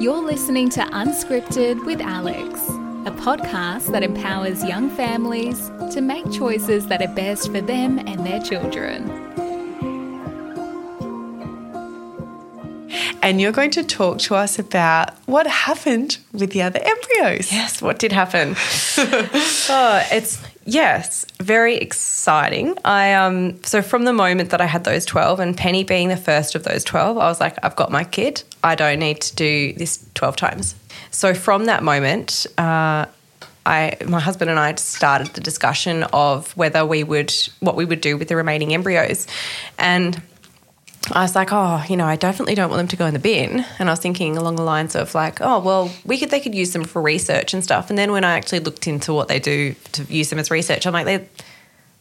You're listening to Unscripted with Alex, a podcast that empowers young families to make choices that are best for them and their children. And you're going to talk to us about what happened with the other embryos. Yes, what did happen? oh, it's yes, very exciting. I um so from the moment that I had those 12 and Penny being the first of those 12, I was like I've got my kid. I don't need to do this 12 times. So from that moment, uh I, my husband and I started the discussion of whether we would, what we would do with the remaining embryos. And I was like, oh, you know, I definitely don't want them to go in the bin. And I was thinking along the lines of like, oh, well, we could they could use them for research and stuff. And then when I actually looked into what they do to use them as research, I'm like, they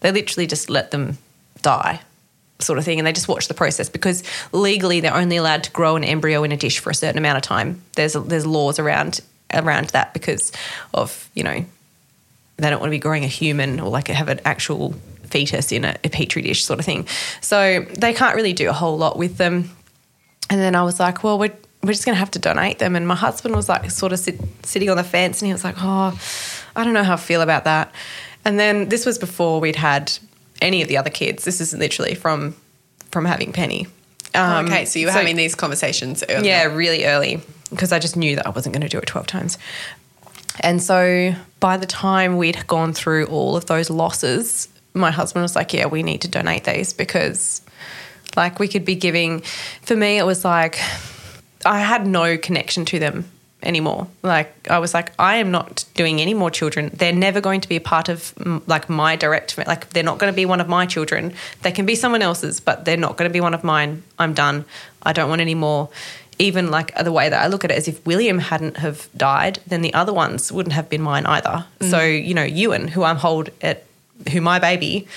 they literally just let them die, sort of thing, and they just watch the process because legally they're only allowed to grow an embryo in a dish for a certain amount of time. There's there's laws around around that because of you know they don't want to be growing a human or like have an actual fetus in a, a, petri dish sort of thing. So they can't really do a whole lot with them. And then I was like, well, we're, we're just going to have to donate them. And my husband was like, sort of sit, sitting on the fence and he was like, oh, I don't know how I feel about that. And then this was before we'd had any of the other kids. This is literally from from having Penny. Um, okay, so you were so, having these conversations early. Yeah, really early because I just knew that I wasn't going to do it 12 times. And so by the time we'd gone through all of those losses, my husband was like, Yeah, we need to donate these because, like, we could be giving. For me, it was like I had no connection to them anymore. Like, I was like, I am not doing any more children. They're never going to be a part of, like, my direct, like, they're not going to be one of my children. They can be someone else's, but they're not going to be one of mine. I'm done. I don't want any more even like the way that I look at it is if William hadn't have died, then the other ones wouldn't have been mine either. Mm. So, you know, Ewan, who I'm hold at who my baby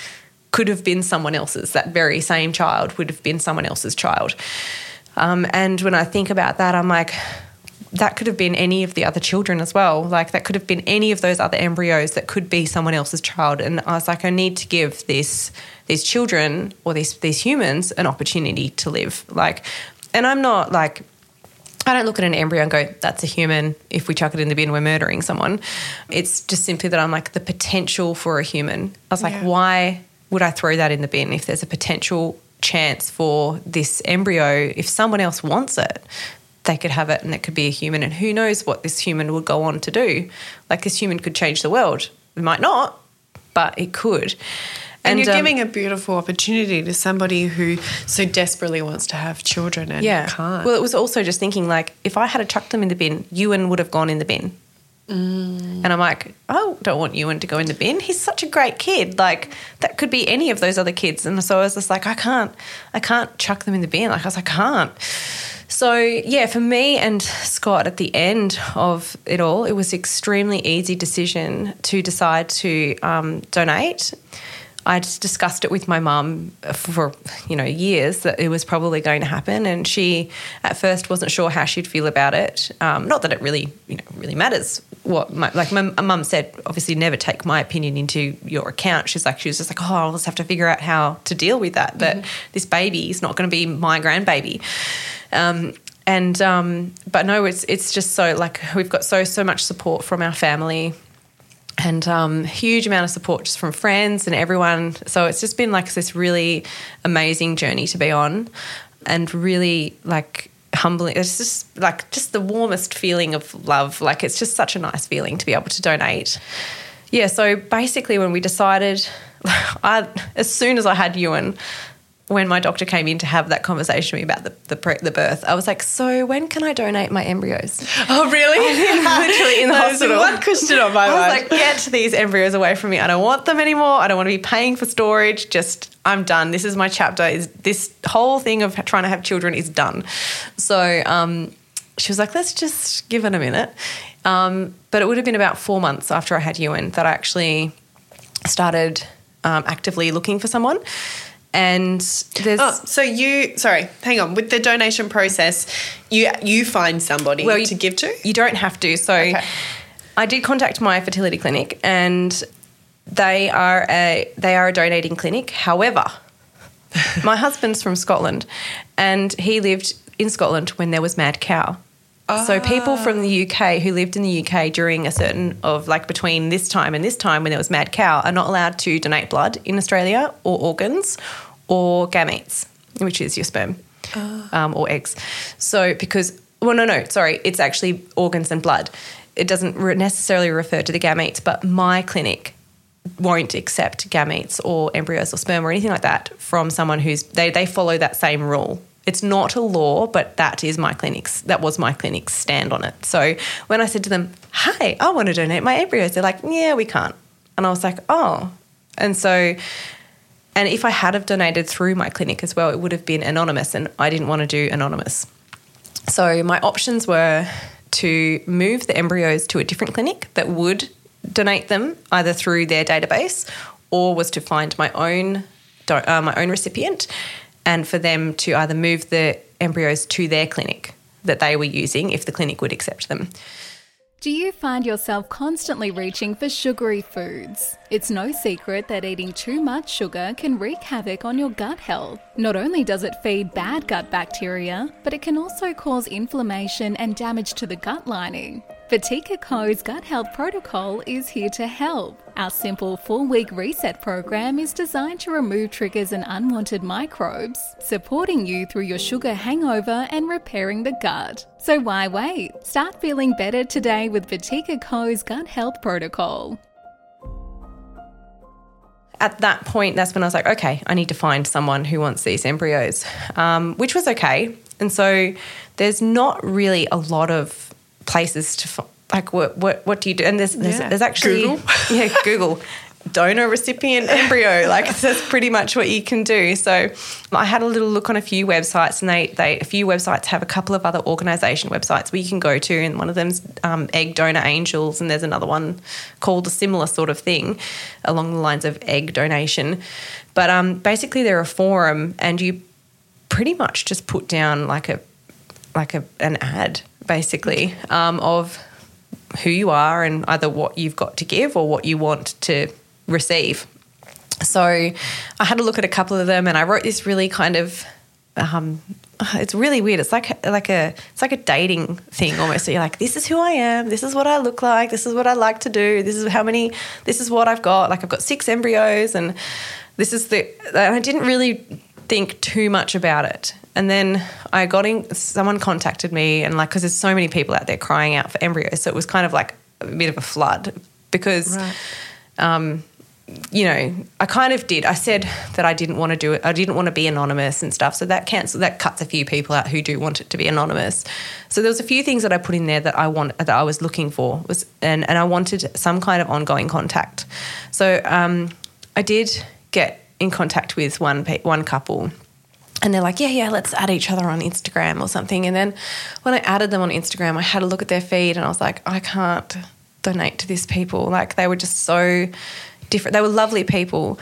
could have been someone else's, that very same child would have been someone else's child. Um, and when I think about that, I'm like, that could have been any of the other children as well. Like that could have been any of those other embryos that could be someone else's child. And I was like, I need to give this these children or these these humans an opportunity to live. Like, and I'm not like I don't look at an embryo and go, that's a human. If we chuck it in the bin, we're murdering someone. It's just simply that I'm like, the potential for a human. I was like, yeah. why would I throw that in the bin if there's a potential chance for this embryo, if someone else wants it, they could have it and it could be a human. And who knows what this human would go on to do? Like, this human could change the world. It might not, but it could. And, and you're um, giving a beautiful opportunity to somebody who so desperately wants to have children and yeah. can't. Well, it was also just thinking like, if I had a chucked them in the bin, Ewan would have gone in the bin. Mm. And I'm like, oh, don't want Ewan to go in the bin. He's such a great kid. Like that could be any of those other kids. And so I was just like, I can't, I can't chuck them in the bin. Like I was like, I can't. So yeah, for me and Scott at the end of it all, it was extremely easy decision to decide to um, donate. I'd discussed it with my mum for you know years that it was probably going to happen, and she at first wasn't sure how she'd feel about it. Um, not that it really you know really matters what my, like my mum said. Obviously, never take my opinion into your account. She's like she was just like, oh, I'll just have to figure out how to deal with that. That mm-hmm. this baby is not going to be my grandbaby. Um, and um, but no, it's it's just so like we've got so so much support from our family and um, huge amount of support just from friends and everyone. So it's just been like this really amazing journey to be on, and really like humbling. It's just like just the warmest feeling of love. Like it's just such a nice feeling to be able to donate. Yeah. So basically, when we decided, I as soon as I had Ewan, when my doctor came in to have that conversation with me about the the, pre- the birth, I was like, "So when can I donate my embryos?" Oh, really? literally in the hospital. One question on my I mind. was like, "Get these embryos away from me. I don't want them anymore. I don't want to be paying for storage. Just I'm done. This is my chapter. Is this whole thing of trying to have children is done?" So um, she was like, "Let's just give it a minute." Um, but it would have been about four months after I had Ewan that I actually started um, actively looking for someone and there's oh, so you sorry hang on with the donation process you you find somebody well, you, to give to you don't have to so okay. i did contact my fertility clinic and they are a they are a donating clinic however my husband's from scotland and he lived in Scotland when there was mad cow. So people from the UK who lived in the UK during a certain of like between this time and this time when there was mad cow are not allowed to donate blood in Australia or organs or gametes, which is your sperm um, or eggs. So because well no no sorry it's actually organs and blood. It doesn't re- necessarily refer to the gametes, but my clinic won't accept gametes or embryos or sperm or anything like that from someone who's they they follow that same rule. It's not a law, but that is my clinic's that was my clinic's stand on it. So when I said to them, "Hi, I want to donate my embryos," they're like, "Yeah, we can't." And I was like, "Oh." And so and if I had have donated through my clinic as well, it would have been anonymous and I didn't want to do anonymous. So my options were to move the embryos to a different clinic that would donate them either through their database or was to find my own uh, my own recipient and for them to either move the embryos to their clinic that they were using if the clinic would accept them. Do you find yourself constantly reaching for sugary foods? It's no secret that eating too much sugar can wreak havoc on your gut health. Not only does it feed bad gut bacteria, but it can also cause inflammation and damage to the gut lining. Vatika Co.'s Gut Health Protocol is here to help. Our simple four week reset program is designed to remove triggers and unwanted microbes, supporting you through your sugar hangover and repairing the gut. So why wait? Start feeling better today with Vatika Co.'s Gut Health Protocol. At that point, that's when I was like, okay, I need to find someone who wants these embryos, um, which was okay. And so there's not really a lot of places to like what what what do you do? And there's there's, yeah. there's actually Google. yeah Google donor recipient embryo like that's pretty much what you can do so i had a little look on a few websites and they, they a few websites have a couple of other organization websites where you can go to and one of them's um, egg donor angels and there's another one called a similar sort of thing along the lines of egg donation but um, basically they're a forum and you pretty much just put down like a like a, an ad basically um, of who you are and either what you've got to give or what you want to receive. So I had a look at a couple of them and I wrote this really kind of um, it's really weird. It's like like a it's like a dating thing almost. So you're like, this is who I am. This is what I look like. This is what I like to do. This is how many. This is what I've got. Like I've got six embryos, and this is the. I didn't really think too much about it. And then I got in, someone contacted me, and like, because there's so many people out there crying out for embryos. So it was kind of like a bit of a flood because, right. um, you know, I kind of did. I said that I didn't want to do it. I didn't want to be anonymous and stuff. So that cancel that cuts a few people out who do want it to be anonymous. So there was a few things that I put in there that I want that I was looking for was and and I wanted some kind of ongoing contact. So um, I did get in contact with one one couple and they're like, yeah, yeah, let's add each other on Instagram or something. And then when I added them on Instagram, I had a look at their feed and I was like, I can't donate to these people. Like they were just so different. They were lovely people,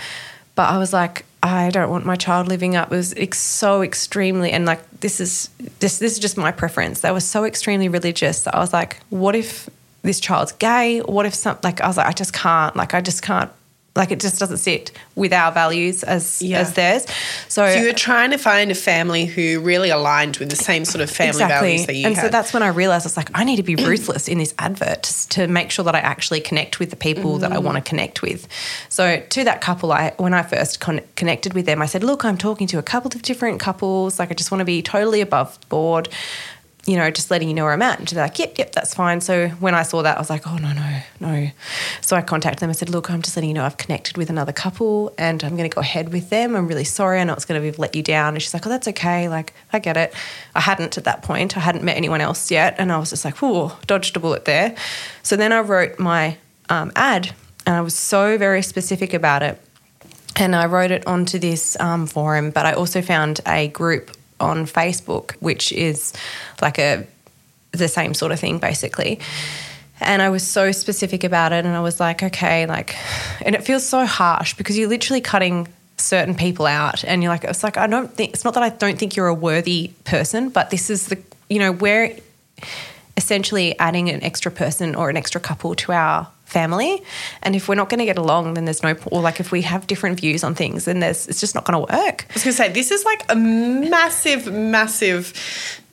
but I was like, I don't want my child living up. It was ex- so extremely, and like this is this this is just my preference. They were so extremely religious. I was like, what if this child's gay? What if some like I was like, I just can't. Like I just can't like it just doesn't sit with our values as yeah. as theirs. So, so, you were trying to find a family who really aligned with the same sort of family exactly. values that you have, and had. so that's when I realized I was like, I need to be ruthless in this advert to make sure that I actually connect with the people mm. that I mm. want to connect with. So to that couple, I when I first con- connected with them, I said, look, I'm talking to a couple of different couples. Like I just want to be totally above board you know, just letting you know where I'm at. And they're like, yep, yep, that's fine. So when I saw that, I was like, oh, no, no, no. So I contacted them. I said, look, I'm just letting you know I've connected with another couple and I'm going to go ahead with them. I'm really sorry. I know it's going to be let you down. And she's like, oh, that's okay. Like, I get it. I hadn't at that point. I hadn't met anyone else yet. And I was just like, oh, dodged a bullet there. So then I wrote my um, ad and I was so very specific about it. And I wrote it onto this um, forum, but I also found a group on Facebook, which is like a the same sort of thing basically. And I was so specific about it and I was like, okay, like and it feels so harsh because you're literally cutting certain people out and you're like it's like I don't think it's not that I don't think you're a worthy person, but this is the you know, we're essentially adding an extra person or an extra couple to our family. And if we're not going to get along, then there's no, or like if we have different views on things, then there's, it's just not going to work. I was going to say, this is like a massive, massive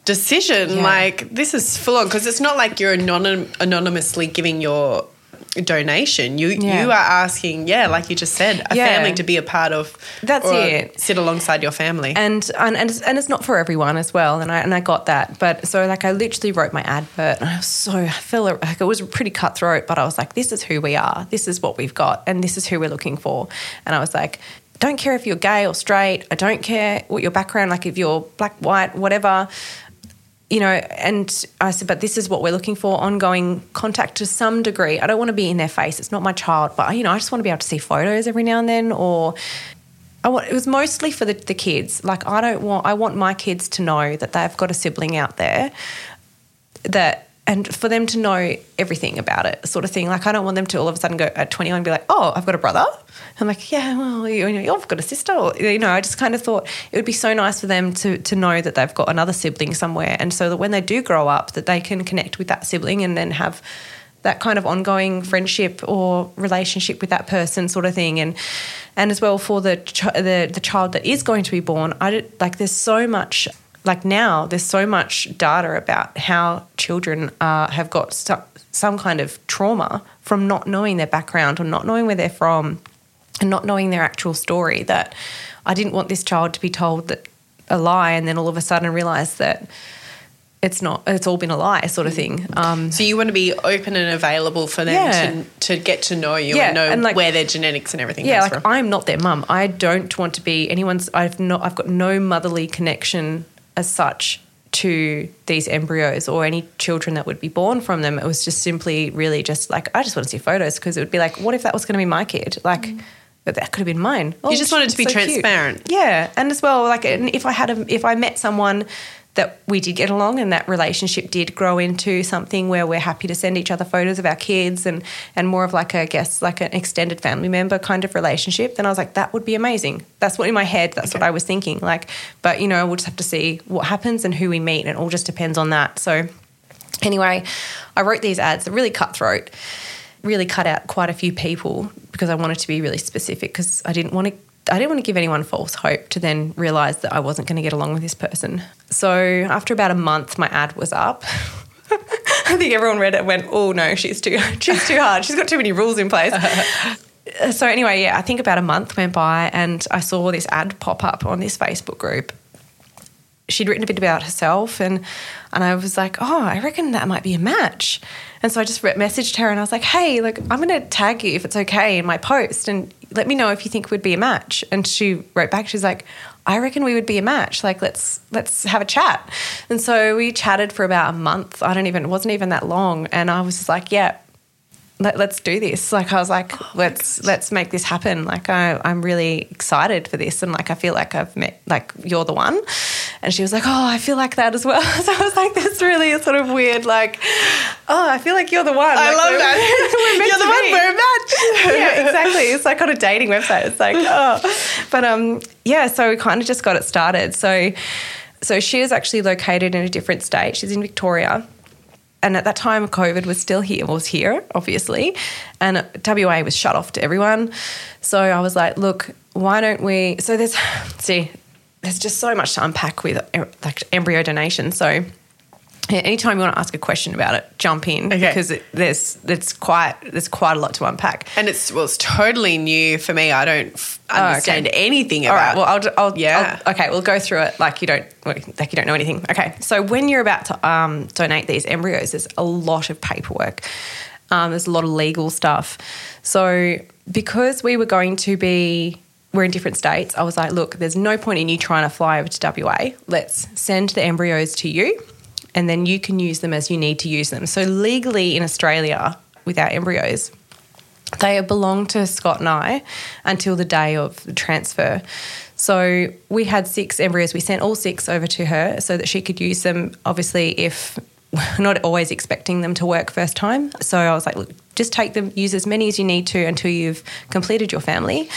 decision. Yeah. Like this is full on because it's not like you're anonym, anonymously giving your donation. You yeah. you are asking, yeah, like you just said, a yeah. family to be a part of. That's it. Sit alongside your family, and and and it's, and it's not for everyone as well. And I and I got that, but so like I literally wrote my advert, and I was so I feel like it was pretty cutthroat, but I was like, this is who we are, this is what we've got, and this is who we're looking for. And I was like, don't care if you're gay or straight. I don't care what your background, like if you're black, white, whatever you know, and I said, but this is what we're looking for ongoing contact to some degree. I don't want to be in their face. It's not my child, but, you know, I just want to be able to see photos every now and then or. I want, it was mostly for the, the kids. Like, I don't want, I want my kids to know that they've got a sibling out there that and for them to know everything about it, sort of thing. Like, I don't want them to all of a sudden go at 21 and be like, oh, I've got a brother. I'm like, yeah, well, you know, I've got a sister. Or, you know, I just kind of thought it would be so nice for them to, to know that they've got another sibling somewhere. And so that when they do grow up, that they can connect with that sibling and then have that kind of ongoing friendship or relationship with that person sort of thing and and as well for the ch- the, the child that is going to be born I did, like there's so much like now there's so much data about how children uh, have got st- some kind of trauma from not knowing their background or not knowing where they're from and not knowing their actual story that I didn't want this child to be told that a lie and then all of a sudden realize that it's not it's all been a lie sort of thing um, so you want to be open and available for them yeah. to, to get to know you yeah, and know and like, where their genetics and everything yeah like from. i'm not their mum i don't want to be anyone's i've not i've got no motherly connection as such to these embryos or any children that would be born from them. It was just simply really just like, I just want to see photos because it would be like, what if that was going to be my kid? Like, mm. that could have been mine. Oh, you just wanted to be so transparent. Cute. Yeah. And as well, like, if I had a, if I met someone that we did get along and that relationship did grow into something where we're happy to send each other photos of our kids and and more of like a I guess like an extended family member kind of relationship then I was like that would be amazing. That's what in my head that's okay. what I was thinking. Like but you know we'll just have to see what happens and who we meet and it all just depends on that. So anyway I wrote these ads they're really cutthroat really cut out quite a few people because I wanted to be really specific because I didn't want to I didn't want to give anyone false hope to then realize that I wasn't going to get along with this person. So after about a month, my ad was up. I think everyone read it and went, "Oh no, she's too she's too hard. She's got too many rules in place." so anyway, yeah, I think about a month went by and I saw this ad pop up on this Facebook group. She'd written a bit about herself and and I was like, "Oh, I reckon that might be a match." And so I just messaged her and I was like, "Hey, like I'm going to tag you if it's okay in my post and let me know if you think we'd be a match. And she wrote back, she's like, I reckon we would be a match. Like let's let's have a chat. And so we chatted for about a month. I don't even it wasn't even that long. And I was just like, yeah, let, us do this. Like I was like, oh let's let's make this happen. Like I, I'm really excited for this, and like I feel like I've met like you're the one. And she was like, oh, I feel like that as well. So I was like, this really is sort of weird. Like, oh, I feel like you're the one. I like, love that. you're the one. We're a match. yeah, exactly. It's like on a dating website. It's like, oh, but um, yeah. So we kind of just got it started. So, so she is actually located in a different state. She's in Victoria and at that time, COVID was still here, was here, obviously, and WA was shut off to everyone. So I was like, look, why don't we? So there's, see, there's just so much to unpack with like embryo donation. So anytime you want to ask a question about it, jump in okay. because it, there's there's quite there's quite a lot to unpack. And it's well, it's totally new for me. I don't f- understand oh, okay. anything about. All right, well, I'll, I'll yeah. I'll, okay, we'll go through it like you don't like you don't know anything. Okay, so when you're about to um, donate these embryos, there's a lot of paperwork. Um, there's a lot of legal stuff. So because we were going to be we're in different states, I was like, look, there's no point in you trying to fly over to WA. Let's send the embryos to you and then you can use them as you need to use them. So, legally in Australia, with our embryos, they belong to Scott and I until the day of the transfer. So, we had six embryos. We sent all six over to her so that she could use them, obviously, if not always expecting them to work first time. So, I was like, look, just take them, use as many as you need to until you've completed your family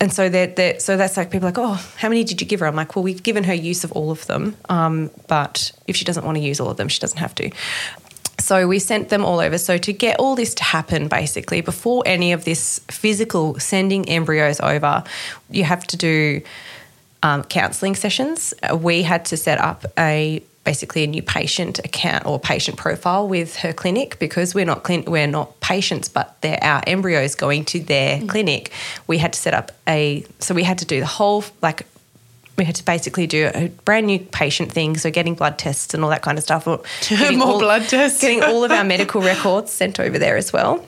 and so that that so that's like people like, oh, how many did you give her? I'm like, well, we've given her use of all of them, um, but if she doesn't want to use all of them, she doesn't have to. So we sent them all over. So to get all this to happen, basically, before any of this physical sending embryos over, you have to do um, counselling sessions. We had to set up a basically a new patient account or patient profile with her clinic because we're not clin- we're not patients, but they're our embryos going to their mm. clinic. We had to set up a so we had to do the whole like we had to basically do a brand new patient thing, so getting blood tests and all that kind of stuff. More all, blood tests. getting all of our medical records sent over there as well.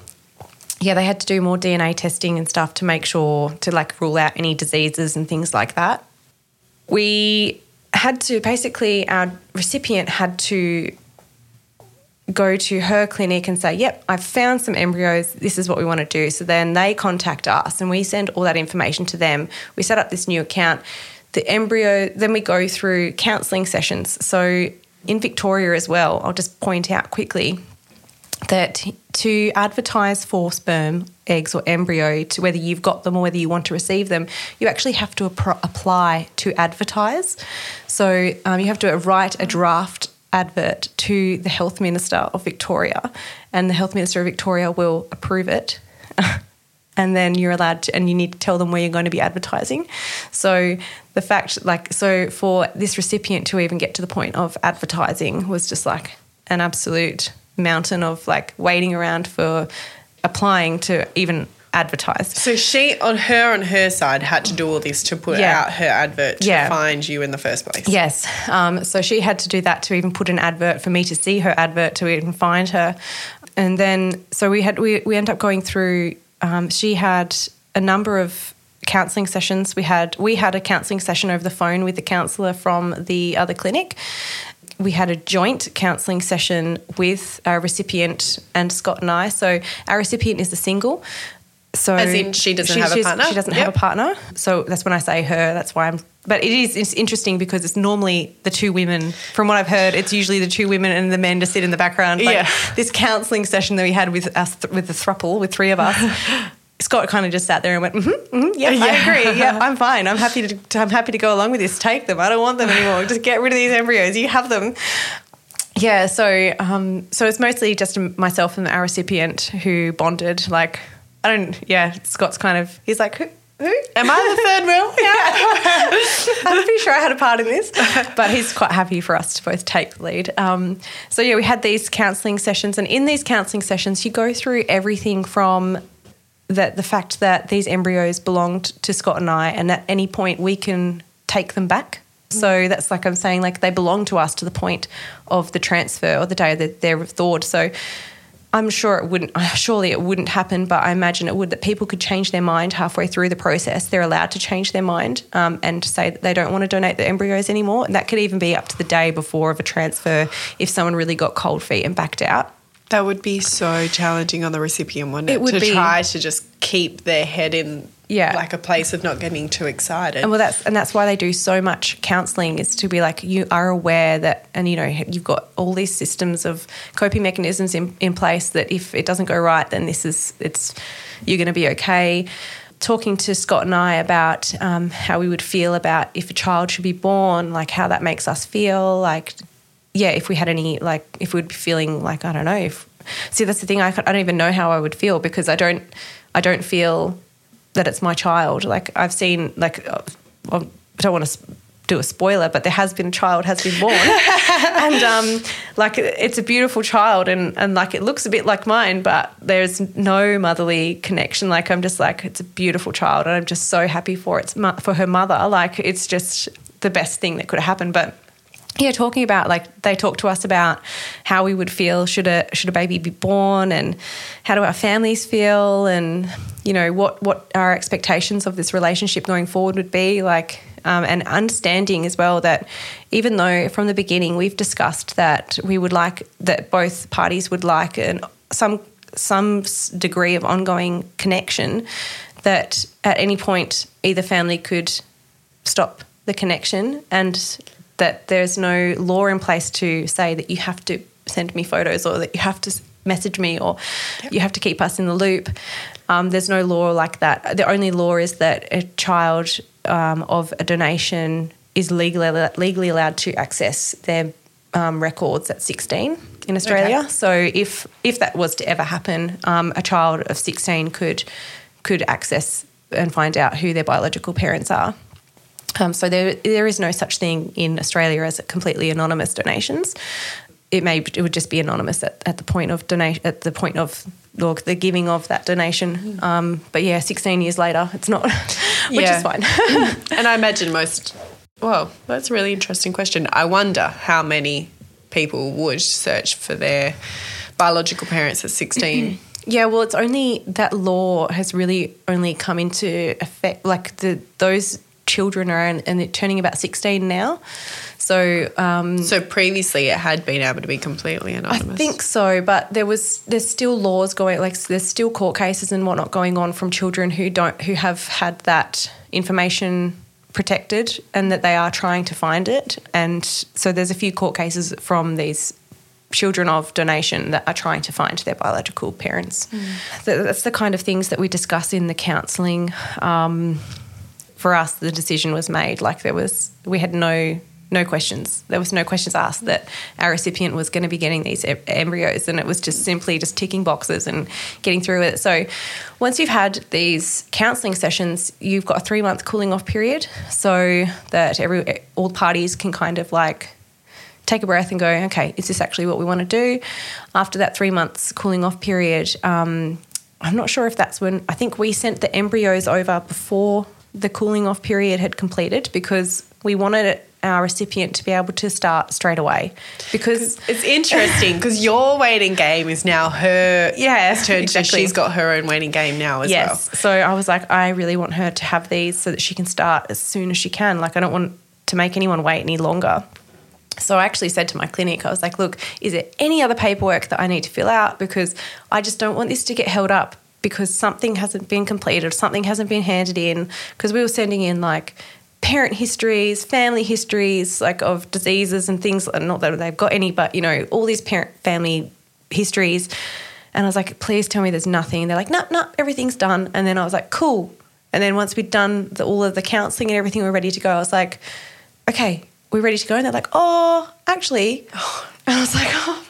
Yeah, they had to do more DNA testing and stuff to make sure to like rule out any diseases and things like that. We had to basically our recipient had to go to her clinic and say, Yep, I've found some embryos. This is what we want to do. So then they contact us and we send all that information to them. We set up this new account. The embryo, then we go through counselling sessions. So in Victoria as well, I'll just point out quickly that to advertise for sperm, eggs, or embryo, to whether you've got them or whether you want to receive them, you actually have to ap- apply to advertise. So um, you have to write a draft advert to the Health Minister of Victoria, and the Health Minister of Victoria will approve it. and then you're allowed to, and you need to tell them where you're going to be advertising. So the fact, like, so for this recipient to even get to the point of advertising was just like an absolute mountain of like waiting around for applying to even advertise. So she, on her on her side, had to do all this to put yeah. out her advert to yeah. find you in the first place. Yes. Um, so she had to do that to even put an advert for me to see her advert to even find her, and then so we had we we ended up going through. Um, she had a number of counselling sessions. We had we had a counselling session over the phone with the counsellor from the other clinic, we had a joint counselling session with our recipient and Scott and I. So our recipient is the single. So as in she doesn't she, have a partner. She doesn't yep. have a partner. So that's when I say her. That's why I'm. But it is it's interesting because it's normally the two women. From what I've heard, it's usually the two women and the men to sit in the background. Like yeah. This counselling session that we had with us with the thruple with three of us. Scott kind of just sat there and went, mm-hmm, mm-hmm, yeah, yeah, I agree. Yeah, I'm fine. I'm happy to, I'm happy to go along with this. Take them. I don't want them anymore. Just get rid of these embryos. You have them. Yeah. So, um, so it's mostly just myself and our recipient who bonded. Like, I don't. Yeah, Scott's kind of. He's like, who? Who? Am I the third wheel? yeah. I'm pretty sure I had a part in this, but he's quite happy for us to both take the lead. Um, so yeah, we had these counselling sessions, and in these counselling sessions, you go through everything from that the fact that these embryos belonged to Scott and I, and at any point we can take them back. So that's like I'm saying, like they belong to us to the point of the transfer or the day that they're thawed. So I'm sure it wouldn't, surely it wouldn't happen, but I imagine it would that people could change their mind halfway through the process. They're allowed to change their mind um, and say that they don't want to donate the embryos anymore. And that could even be up to the day before of a transfer if someone really got cold feet and backed out. That would be so challenging on the recipient, wouldn't it? It would to be. try to just keep their head in yeah. like a place of not getting too excited. And well that's and that's why they do so much counselling is to be like you are aware that and you know you've got all these systems of coping mechanisms in, in place that if it doesn't go right then this is it's you're going to be okay talking to Scott and I about um, how we would feel about if a child should be born, like how that makes us feel, like yeah, if we had any, like, if we'd be feeling like, I don't know, if, see, that's the thing, I, I don't even know how I would feel because I don't, I don't feel that it's my child. Like, I've seen, like, uh, I don't want to do a spoiler, but there has been a child has been born, and um, like it's a beautiful child, and and like it looks a bit like mine, but there's no motherly connection. Like I'm just like it's a beautiful child, and I'm just so happy for its for her mother. Like it's just the best thing that could have happened, but yeah, talking about like they talk to us about how we would feel should a should a baby be born, and how do our families feel, and you know what what our expectations of this relationship going forward would be like, um, and understanding as well that even though from the beginning we've discussed that we would like that both parties would like and some some degree of ongoing connection, that at any point either family could stop the connection and that there's no law in place to say that you have to send me photos or that you have to message me or yep. you have to keep us in the loop. Um, there's no law like that. The only law is that a child um, of a donation is legally legally allowed to access their um, records at 16 in Australia. Okay. So if if that was to ever happen, um, a child of 16 could could access and find out who their biological parents are. Um, so there, there is no such thing in Australia as completely anonymous donations. It may it would just be anonymous at, at the point of donation at the point of or the giving of that donation. Um, but yeah, 16 years later, it's not, which Yeah. is fine. And I imagine most. Well, that's a really interesting question. I wonder how many people would search for their biological parents at 16. Yeah, well, it's only that law has really only come into effect. Like the those children are and, and they're turning about sixteen now. So um, so previously it had been able to be completely anonymous. I think so, but there was there's still laws going like there's still court cases and whatnot going on from children who don't who have had that information protected and that they are trying to find it. And so there's a few court cases from these children of donation that are trying to find their biological parents. Th- That's the kind of things that we discuss in the counselling. Um, for us, the decision was made. Like there was, we had no no questions. There was no questions asked that our recipient was going to be getting these em- embryos, and it was just simply just ticking boxes and getting through it. So, once you've had these counselling sessions, you've got a three month cooling off period, so that every all parties can kind of like take a breath and go, okay, is this actually what we want to do? After that three months cooling off period, um, I'm not sure if that's when I think we sent the embryos over before the cooling off period had completed because we wanted our recipient to be able to start straight away because It's interesting because your waiting game is now her Yeah, turn. exactly. She's got her own waiting game now as yes. well. So I was like, I really want her to have these so that she can start as soon as she can. Like, I don't want to make anyone wait any longer. So I actually said to my clinic, I was like, look, is there any other paperwork that I need to fill out? Because I just don't want this to get held up because something hasn't been completed, something hasn't been handed in. Because we were sending in like parent histories, family histories, like of diseases and things. Not that they've got any, but you know, all these parent family histories. And I was like, please tell me there's nothing. And they're like, no, no, everything's done. And then I was like, cool. And then once we'd done the, all of the counselling and everything, we were ready to go. I was like, okay, we're ready to go. And they're like, oh, actually. And I was like, oh.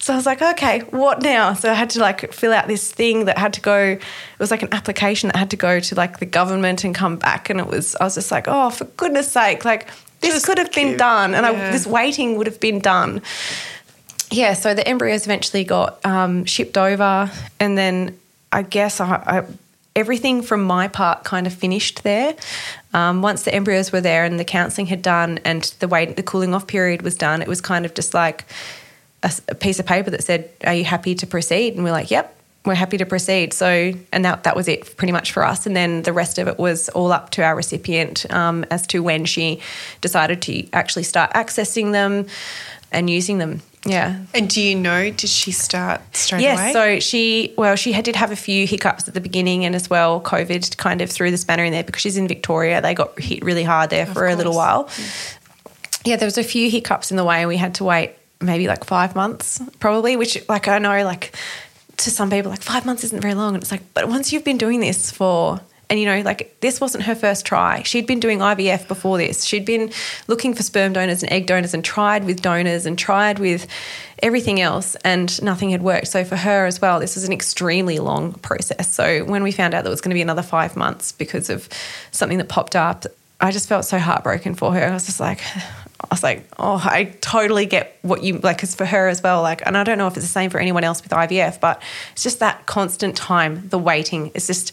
So I was like, okay, what now? So I had to like fill out this thing that had to go, it was like an application that had to go to like the government and come back. And it was, I was just like, oh, for goodness sake, like this Just could have been done. And I, this waiting would have been done. Yeah, so the embryos eventually got um, shipped over, and then I guess I, I, everything from my part kind of finished there. Um, once the embryos were there and the counselling had done, and the wait, the cooling off period was done, it was kind of just like a piece of paper that said, "Are you happy to proceed?" And we're like, "Yep." We're happy to proceed. So, and that, that was it pretty much for us. And then the rest of it was all up to our recipient um, as to when she decided to actually start accessing them and using them. Yeah. And do you know, did she start straight Yes, away? so she well, she had, did have a few hiccups at the beginning, and as well, COVID kind of threw the spanner in there because she's in Victoria. They got hit really hard there for a little while. Mm. Yeah, there was a few hiccups in the way, and we had to wait maybe like five months, probably. Which, like, I know, like to some people, like five months isn't very long, and it's like, but once you've been doing this for and you know, like this wasn't her first try. She'd been doing IVF before this. She'd been looking for sperm donors and egg donors and tried with donors and tried with everything else and nothing had worked. So for her as well, this was an extremely long process. So when we found out that it was going to be another five months because of something that popped up, I just felt so heartbroken for her. I was just like, I was like, oh, I totally get what you like. Because for her as well, like, and I don't know if it's the same for anyone else with IVF, but it's just that constant time, the waiting. It's just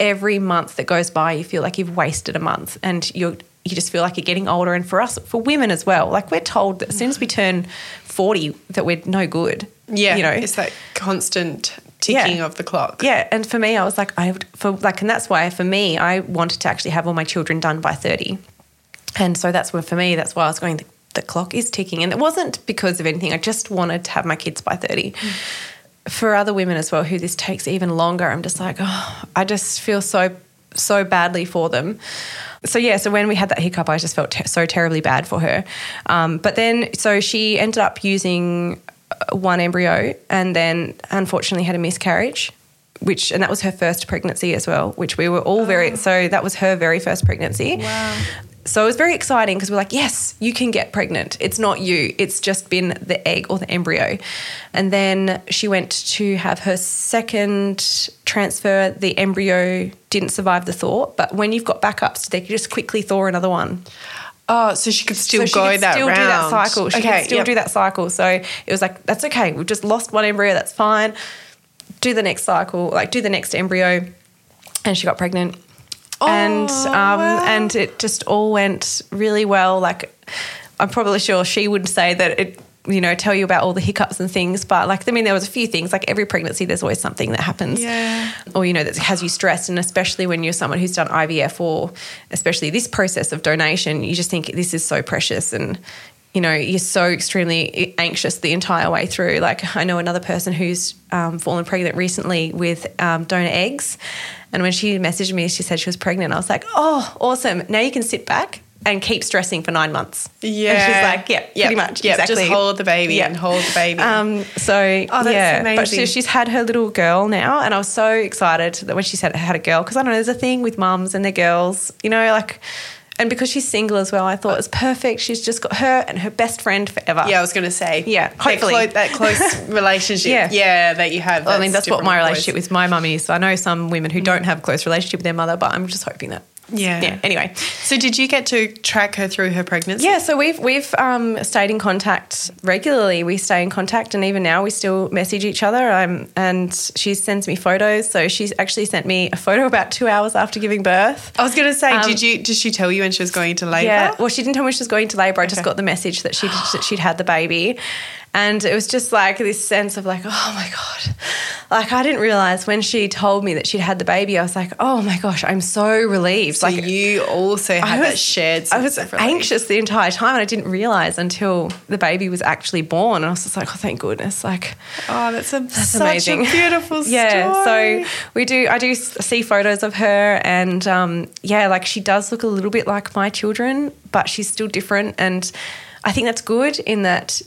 every month that goes by, you feel like you've wasted a month, and you're you just feel like you're getting older. And for us, for women as well, like we're told that as soon as we turn forty, that we're no good. yeah, you know, it's that constant ticking Yeah. of the clock. yeah, and for me, I was like, I for like, and that's why for me, I wanted to actually have all my children done by thirty, and so that's where for me, that's why I was going. The, the clock is ticking, and it wasn't because of anything. I just wanted to have my kids by thirty. For other women as well, who this takes even longer, I'm just like, oh, I just feel so so badly for them. So yeah, so when we had that hiccup, I just felt te- so terribly bad for her. Um, but then, so she ended up using uh, one embryo, and then unfortunately had a miscarriage, which and that was her first pregnancy as well, which we were all very. So that was her very first pregnancy. Wow. So it was very exciting because we're like, yes, you can get pregnant. It's not you. It's just been the egg or the embryo. And then she went to have her second transfer. The embryo didn't survive the thaw, but when you've got backups, they can just quickly thaw another one. Oh, so she could still so go she could that still round. do that cycle. She okay, could still yep. do that cycle. So it was like, that's okay. We've just lost one embryo. That's fine. Do the next cycle, like do the next embryo. And she got pregnant. And Oh, um, wow. and it just all went really well. Like I'm probably sure she would say that it, you know, tell you about all the hiccups and things. But like, I mean, there was a few things. Like every pregnancy, there's always something that happens, Yeah. or you know, that has you stressed. And especially when you're someone who's done IVF or especially this process of donation, you just think this is so precious and. You know, you're so extremely anxious the entire way through. Like, I know another person who's um, fallen pregnant recently with um, donor eggs. And when she messaged me, she said she was pregnant. I was like, oh, awesome. Now you can sit back and keep stressing for nine months. Yeah. And she's like, yeah, Yep, pretty much. Yeah, exactly. Just hold the baby Yeah. and hold the baby. Um, so Oh, that's yeah, but amazing. she, she's had her little girl now, and I was so excited that when she said had a girl because I don't know, there's a thing with mums and their girls, you know, like, and because she's single as well, I thought it was perfect. She's just got her and her best friend forever. yeah, I was going to say. Yeah, that, hopefully. clo- that close relationship. Yeah. yeah. that you have. Well, I mean, that's what my relationship with my mum is. So I know some women who mm. don't have a close relationship with their mother, but I'm just hoping that. Yeah. Yeah. Anyway, So, did you get to track her through her pregnancy? Yeah, so we've we've um, stayed in contact regularly. We stay in contact, and even now we still message each other. Um, and she sends me photos. So she's actually sent me a photo about two hours after giving birth. I was going to say, Um, did you? Did she tell you when she was going to labour? Yeah, well, she didn't tell me she was going to labour. I just got the message that she'd that she'd had the baby, and it was just like this sense of like, oh my god, like I didn't realize when she told me that she'd had the baby. I was like, oh my gosh, I'm so relieved. So like you also had I that was- shared. I was of anxious the entire time, and I didn't realize until the baby was actually born. And I was just like, oh, thank goodness! Like, Oh, that's, a, that's such amazing. a beautiful story. yeah. So we do. I do see photos of her, and um, yeah, like she does look a little bit like my children, but she's still different, and I think that's good in that.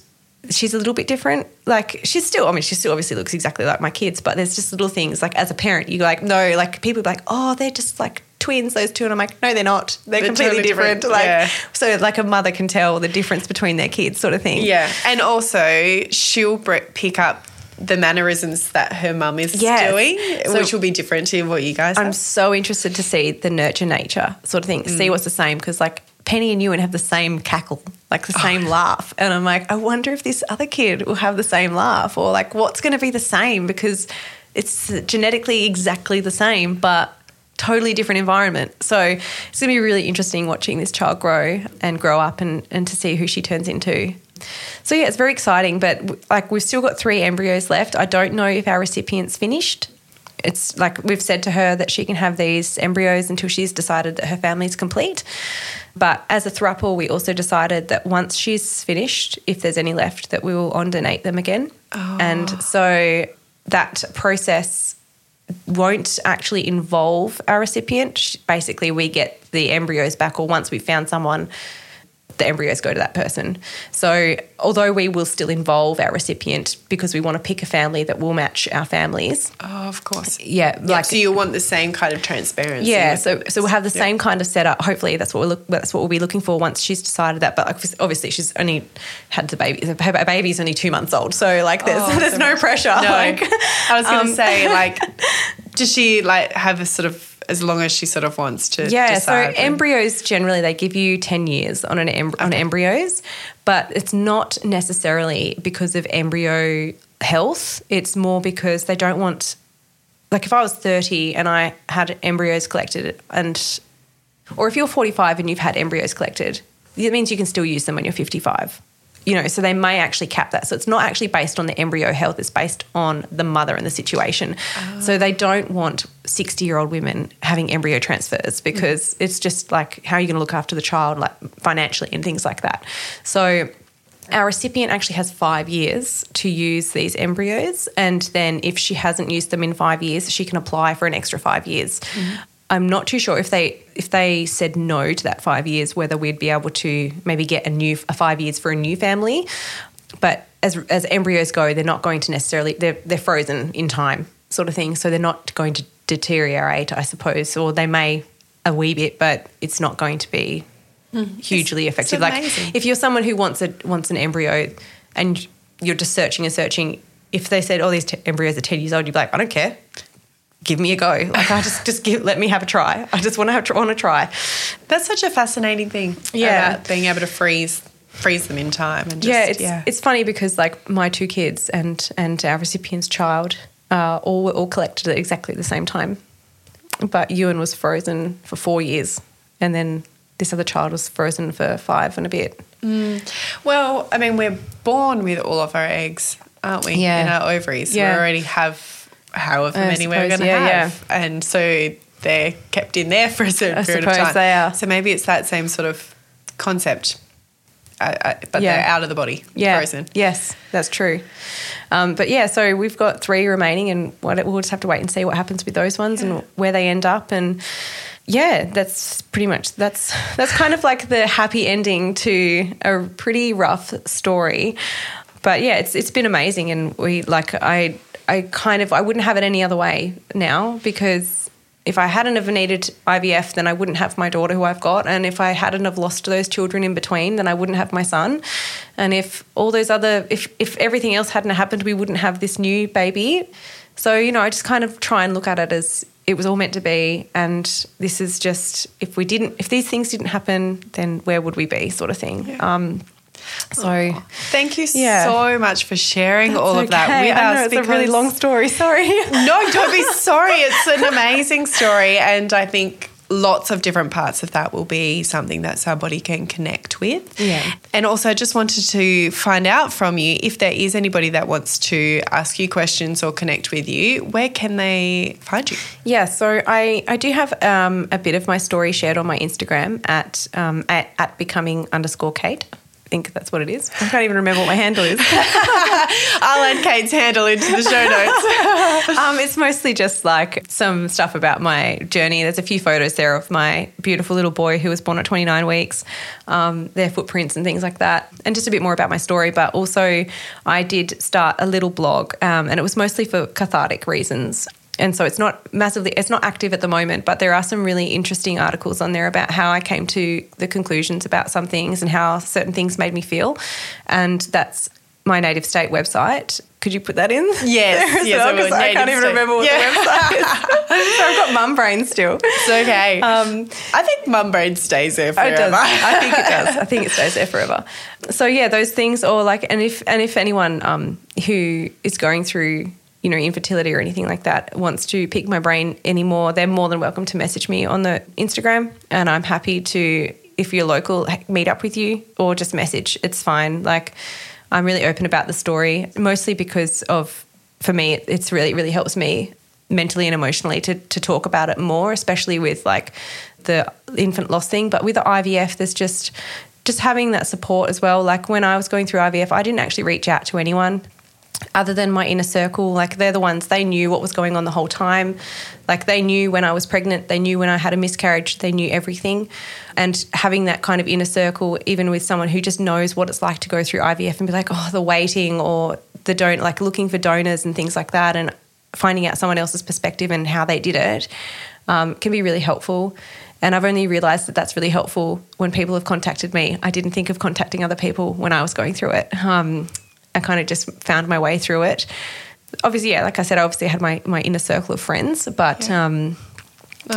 She's a little bit different. Like she's still, I mean, she still obviously looks exactly like my kids, but there's just little things. Like as a parent, you like no, like people be like, oh, they're just like twins, those two, and I'm like, no, they're not. They're, They're completely totally different. different, Like yeah. so, like a mother can tell the difference between their kids, sort of thing. Yeah, and also she'll pick up the mannerisms that her mum is Yes. doing, So- which will be different to what you guys I'm have. so interested to see the nurture nature sort of thing, see mm. what's the same because like Penny and Ewan have the same cackle, like the same oh. laugh, and I'm like, I wonder if this other kid will have the same laugh or like what's going to be the same because it's genetically exactly the same, but totally different environment. So it's going to be really interesting watching this child grow and grow up and, and to see who she turns into. So yeah, it's very exciting, but like we've still got three embryos left. I don't know if our recipient's finished. It's like we've said to her that she can have these embryos until she's decided that her family's complete. But as a thruple, we also decided that once she's finished, if there's any left, that we will on donate them again. And oh. so that process won't actually involve our recipient. Basically, we get the embryos back, or once we've found someone, the embryos go to that person. So, although we will still involve our recipient because we want to pick a family that will match our families, Oh, of course. yeah, Like, like so you want the same kind of transparency. yeah, so so we'll have the Yeah. same kind of setup. Hopefully, that's what we look. That's what we'll be looking for once she's decided that. But like, obviously, she's only had the baby. Her baby's only two months old, so like, there's Oh, there's so no much- pressure. No, Like, I was going to um, say, like, does she like have a sort of as long as she sort of wants to? Yeah, so embryos generally they give you 10 years on an em- on embryos, but it's not necessarily because of embryo health. It's more because they don't want like if I was 30 and I had embryos collected and or if you're 45 and you've had embryos collected, it means you can still use them when you're 55. You know, so they may actually cap that. So it's not actually based on the embryo health, it's based on the mother and the situation. So they don't want 60 year old women having embryo transfers because it's just like, how are you going to look after the child, like financially and things like that? So our recipient actually has five years to use these embryos. And then if she hasn't used them in five years, she can apply for an extra five years. I'm not too sure if they if they said no to that five years, whether we'd be able to maybe get a new a five years for a new family. But as as embryos go, they're not going to necessarily they're they're frozen in time, sort of thing. So they're not going to deteriorate, I suppose, or they may a wee bit, but it's not going to be hugely effective. Like if you're someone who wants a wants an embryo and you're just searching and searching, if they said, "Oh, these t- embryos are ten years old," you'd be like, "I don't care." Give me a go. Like I just, just give, let me have a try. I just want to have, want to try. That's such a fascinating thing. Yeah. about being able to freeze freeze them in time and just, yeah, it's yeah. it's funny because like my two kids and and our recipient's child uh, all were all collected at exactly the same time, but Ewan was frozen for four years, and then this other child was frozen for five and a bit. Well, I mean, we're born with all of our eggs, aren't we? Yeah. In our ovaries. Yeah. We already have however I many we're going to yeah, have. And so they're kept in there for a certain I period of time. they are. So maybe it's that same sort of concept, uh, uh, but Yeah. they're out of the body, Yeah, frozen. yes, that's true. Um, but yeah, so we've got three remaining, and what, we'll just have to wait and see what happens with those ones and where they end up, and yeah, that's pretty much that's that's kind of like the happy ending to a pretty rough story. But yeah, it's it's been amazing, and we like I I kind of I wouldn't have it any other way now because if I hadn't have needed IVF, then I wouldn't have my daughter who I've got. And if I hadn't have lost those children in between, then I wouldn't have my son. And if all those other, if, if everything else hadn't happened, we wouldn't have this new baby. So, you know, I just kind of try and look at it as it was all meant to be. And this is just, if we didn't, if these things didn't happen, then where would we be, sort of thing. Um, so, Thank you Yeah. so much for sharing all of that with I us. know it's a really long story. Sorry. no, don't be sorry. It's an amazing story. And I think lots of different parts of that will be something that somebody can connect with. Yeah. And also, I just wanted to find out from you if there is anybody that wants to ask you questions or connect with you, where can they find you? Yeah, so I, I do have um, a bit of my story shared on my Instagram at um, at, at becoming underscore Kate. I think that's what it is. I can't even remember what my handle is. I'll add Kate's handle into the show notes. um, it's mostly just like some stuff about my journey. There's a few photos there of my beautiful little boy who was born at 29 weeks, um, their footprints and things like that, and just a bit more about my story. But also, I did start a little blog, um, and it was mostly for cathartic reasons. And so it's not massively, it's not active at the moment, but there are some really interesting articles on there about how I came to the conclusions about some things and how certain things made me feel. And that's my native state website. Could you put that in? Yes, yes, I well? 'Cause will. I can't even State. remember what Yeah. the website is. so I've got mum brain still. It's okay. Um, I think mum brain stays there forever It forever. does. I think it does. I think it stays there forever. So yeah, those things, or like, and if and if anyone um, who is going through you know infertility or anything like that wants to pick my brain anymore, they're more than welcome to message me on the Instagram, and I'm happy to if you're local meet up with you or just message. It's fine. Like I'm really open about the story, mostly because of for me, it, it's really it really helps me mentally and emotionally to to talk about it more, especially with like the infant loss thing. But with the IVF, there's just just having that support as well. Like when I was going through IVF, I didn't actually reach out to anyone other than my inner circle. Like they're the ones they knew what was going on the whole time. Like they knew when I was pregnant, they knew when I had a miscarriage, they knew everything. And having that kind of inner circle, even with someone who just knows what it's like to go through IVF and be like, oh, the waiting or the don't like looking for donors and things like that, and finding out someone else's perspective and how they did it um, can be really helpful. And I've only realized that that's really helpful when people have contacted me. I didn't think of contacting other people when I was going through it. Um, I kind of just found my way through it. Obviously, yeah, like I said, I obviously had my, my inner circle of friends, but yeah. Um,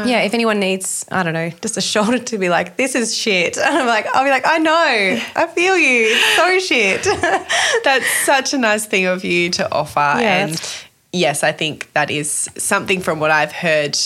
yeah, if anyone needs, I don't know, just a shoulder to be like, this is shit. And I'm like, I'll be like, I know, I feel you. It's so shit. That's such a nice thing of you to offer. Yeah. And yes, I think that is something from what I've heard.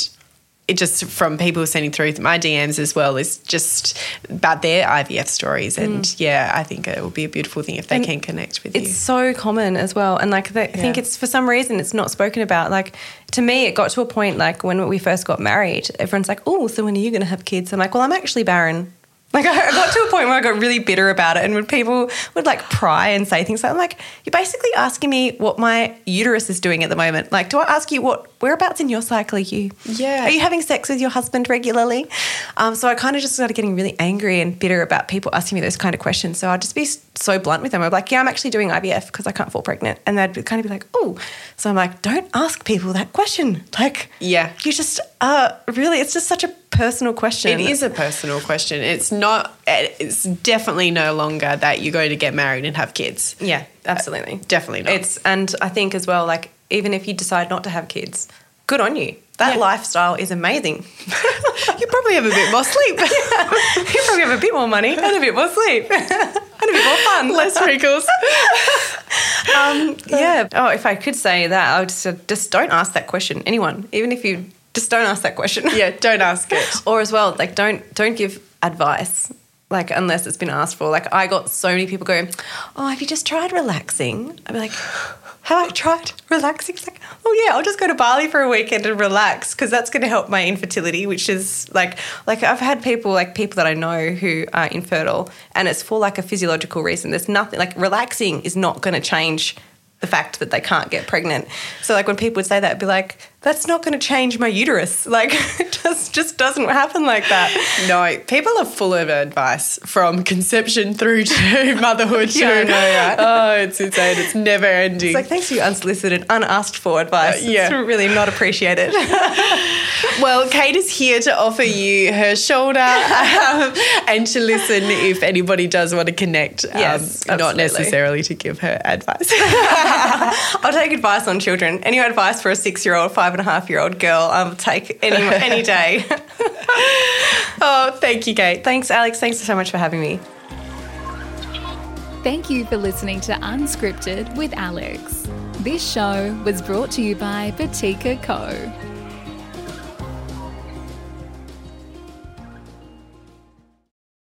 It just from people sending through my DMs as well is just about their IVF stories, and mm. yeah, I think it will be a beautiful thing if they And can connect with It's you. It's so common as well. And like, the, I think it's for some reason it's not spoken about. Like, to me, it got to a point like when we first got married, everyone's like, oh, so when are you going to have kids? I'm like, well, I'm actually barren. Like, I got to a point where I got really bitter about it. And when people would like pry and say things like, I'm like, you're basically asking me what my uterus is doing at the moment. Like, do I ask you what, whereabouts in your cycle are you? Yeah. Are you having sex with your husband regularly? Um, so I kind of just started getting really angry and bitter about people asking me those kind of questions. So I'd just be so blunt with them. I'm like, yeah, I'm actually doing IVF because I can't fall pregnant. And they'd kind of be like, oh. So I'm like, don't ask people that question. Like, Yeah. you just, uh, really, it's just such a personal question. It is a personal question. It's not. It's definitely no longer that you're going to get married and have kids. Yeah, absolutely. Definitely not. It's and I think as well, like even if you decide not to have kids, good on you. That Yeah. lifestyle is amazing. you probably have a bit more sleep, you probably have a bit more money and a bit more sleep and a bit more fun. less wrinkles. Um, yeah. Oh, if I could say that, I would just, just don't ask that question. Anyone, even if you just don't ask that question. Yeah, don't ask it. or as well, like don't don't give advice. Like unless it's been asked for. Like I got so many people going, "Oh, have you just tried relaxing?" I'd be like, "Have I tried relaxing?" It's like, "Oh yeah, I'll just go to Bali for a weekend and relax because that's going to help my infertility." Which is like, like I've had people like people that I know who are infertile, and it's for like a physiological reason. There's nothing like relaxing is not going to change the fact that they can't get pregnant. So like when people would say that, I'd be like, "That's not going to change my uterus." Like it just just doesn't happen like that. No, people are full of advice from conception through to motherhood. Yeah, to- know, right? Oh, it's insane. It's never ending. It's like thanks for your unsolicited, unasked for advice. Uh, yeah. It's really not appreciated. well, Kate is here to offer you her shoulder um, and to listen if anybody does want to connect. um, Yes, not necessarily to give her advice. I'll take advice on children. Any advice for a six-year-old, five and a half-year-old girl, I'll take any any day. oh, thank you, Kate. Thanks, Alex. Thanks so much for having me. Thank you for listening to Unscripted with Alex. This show was brought to you by Batika Co.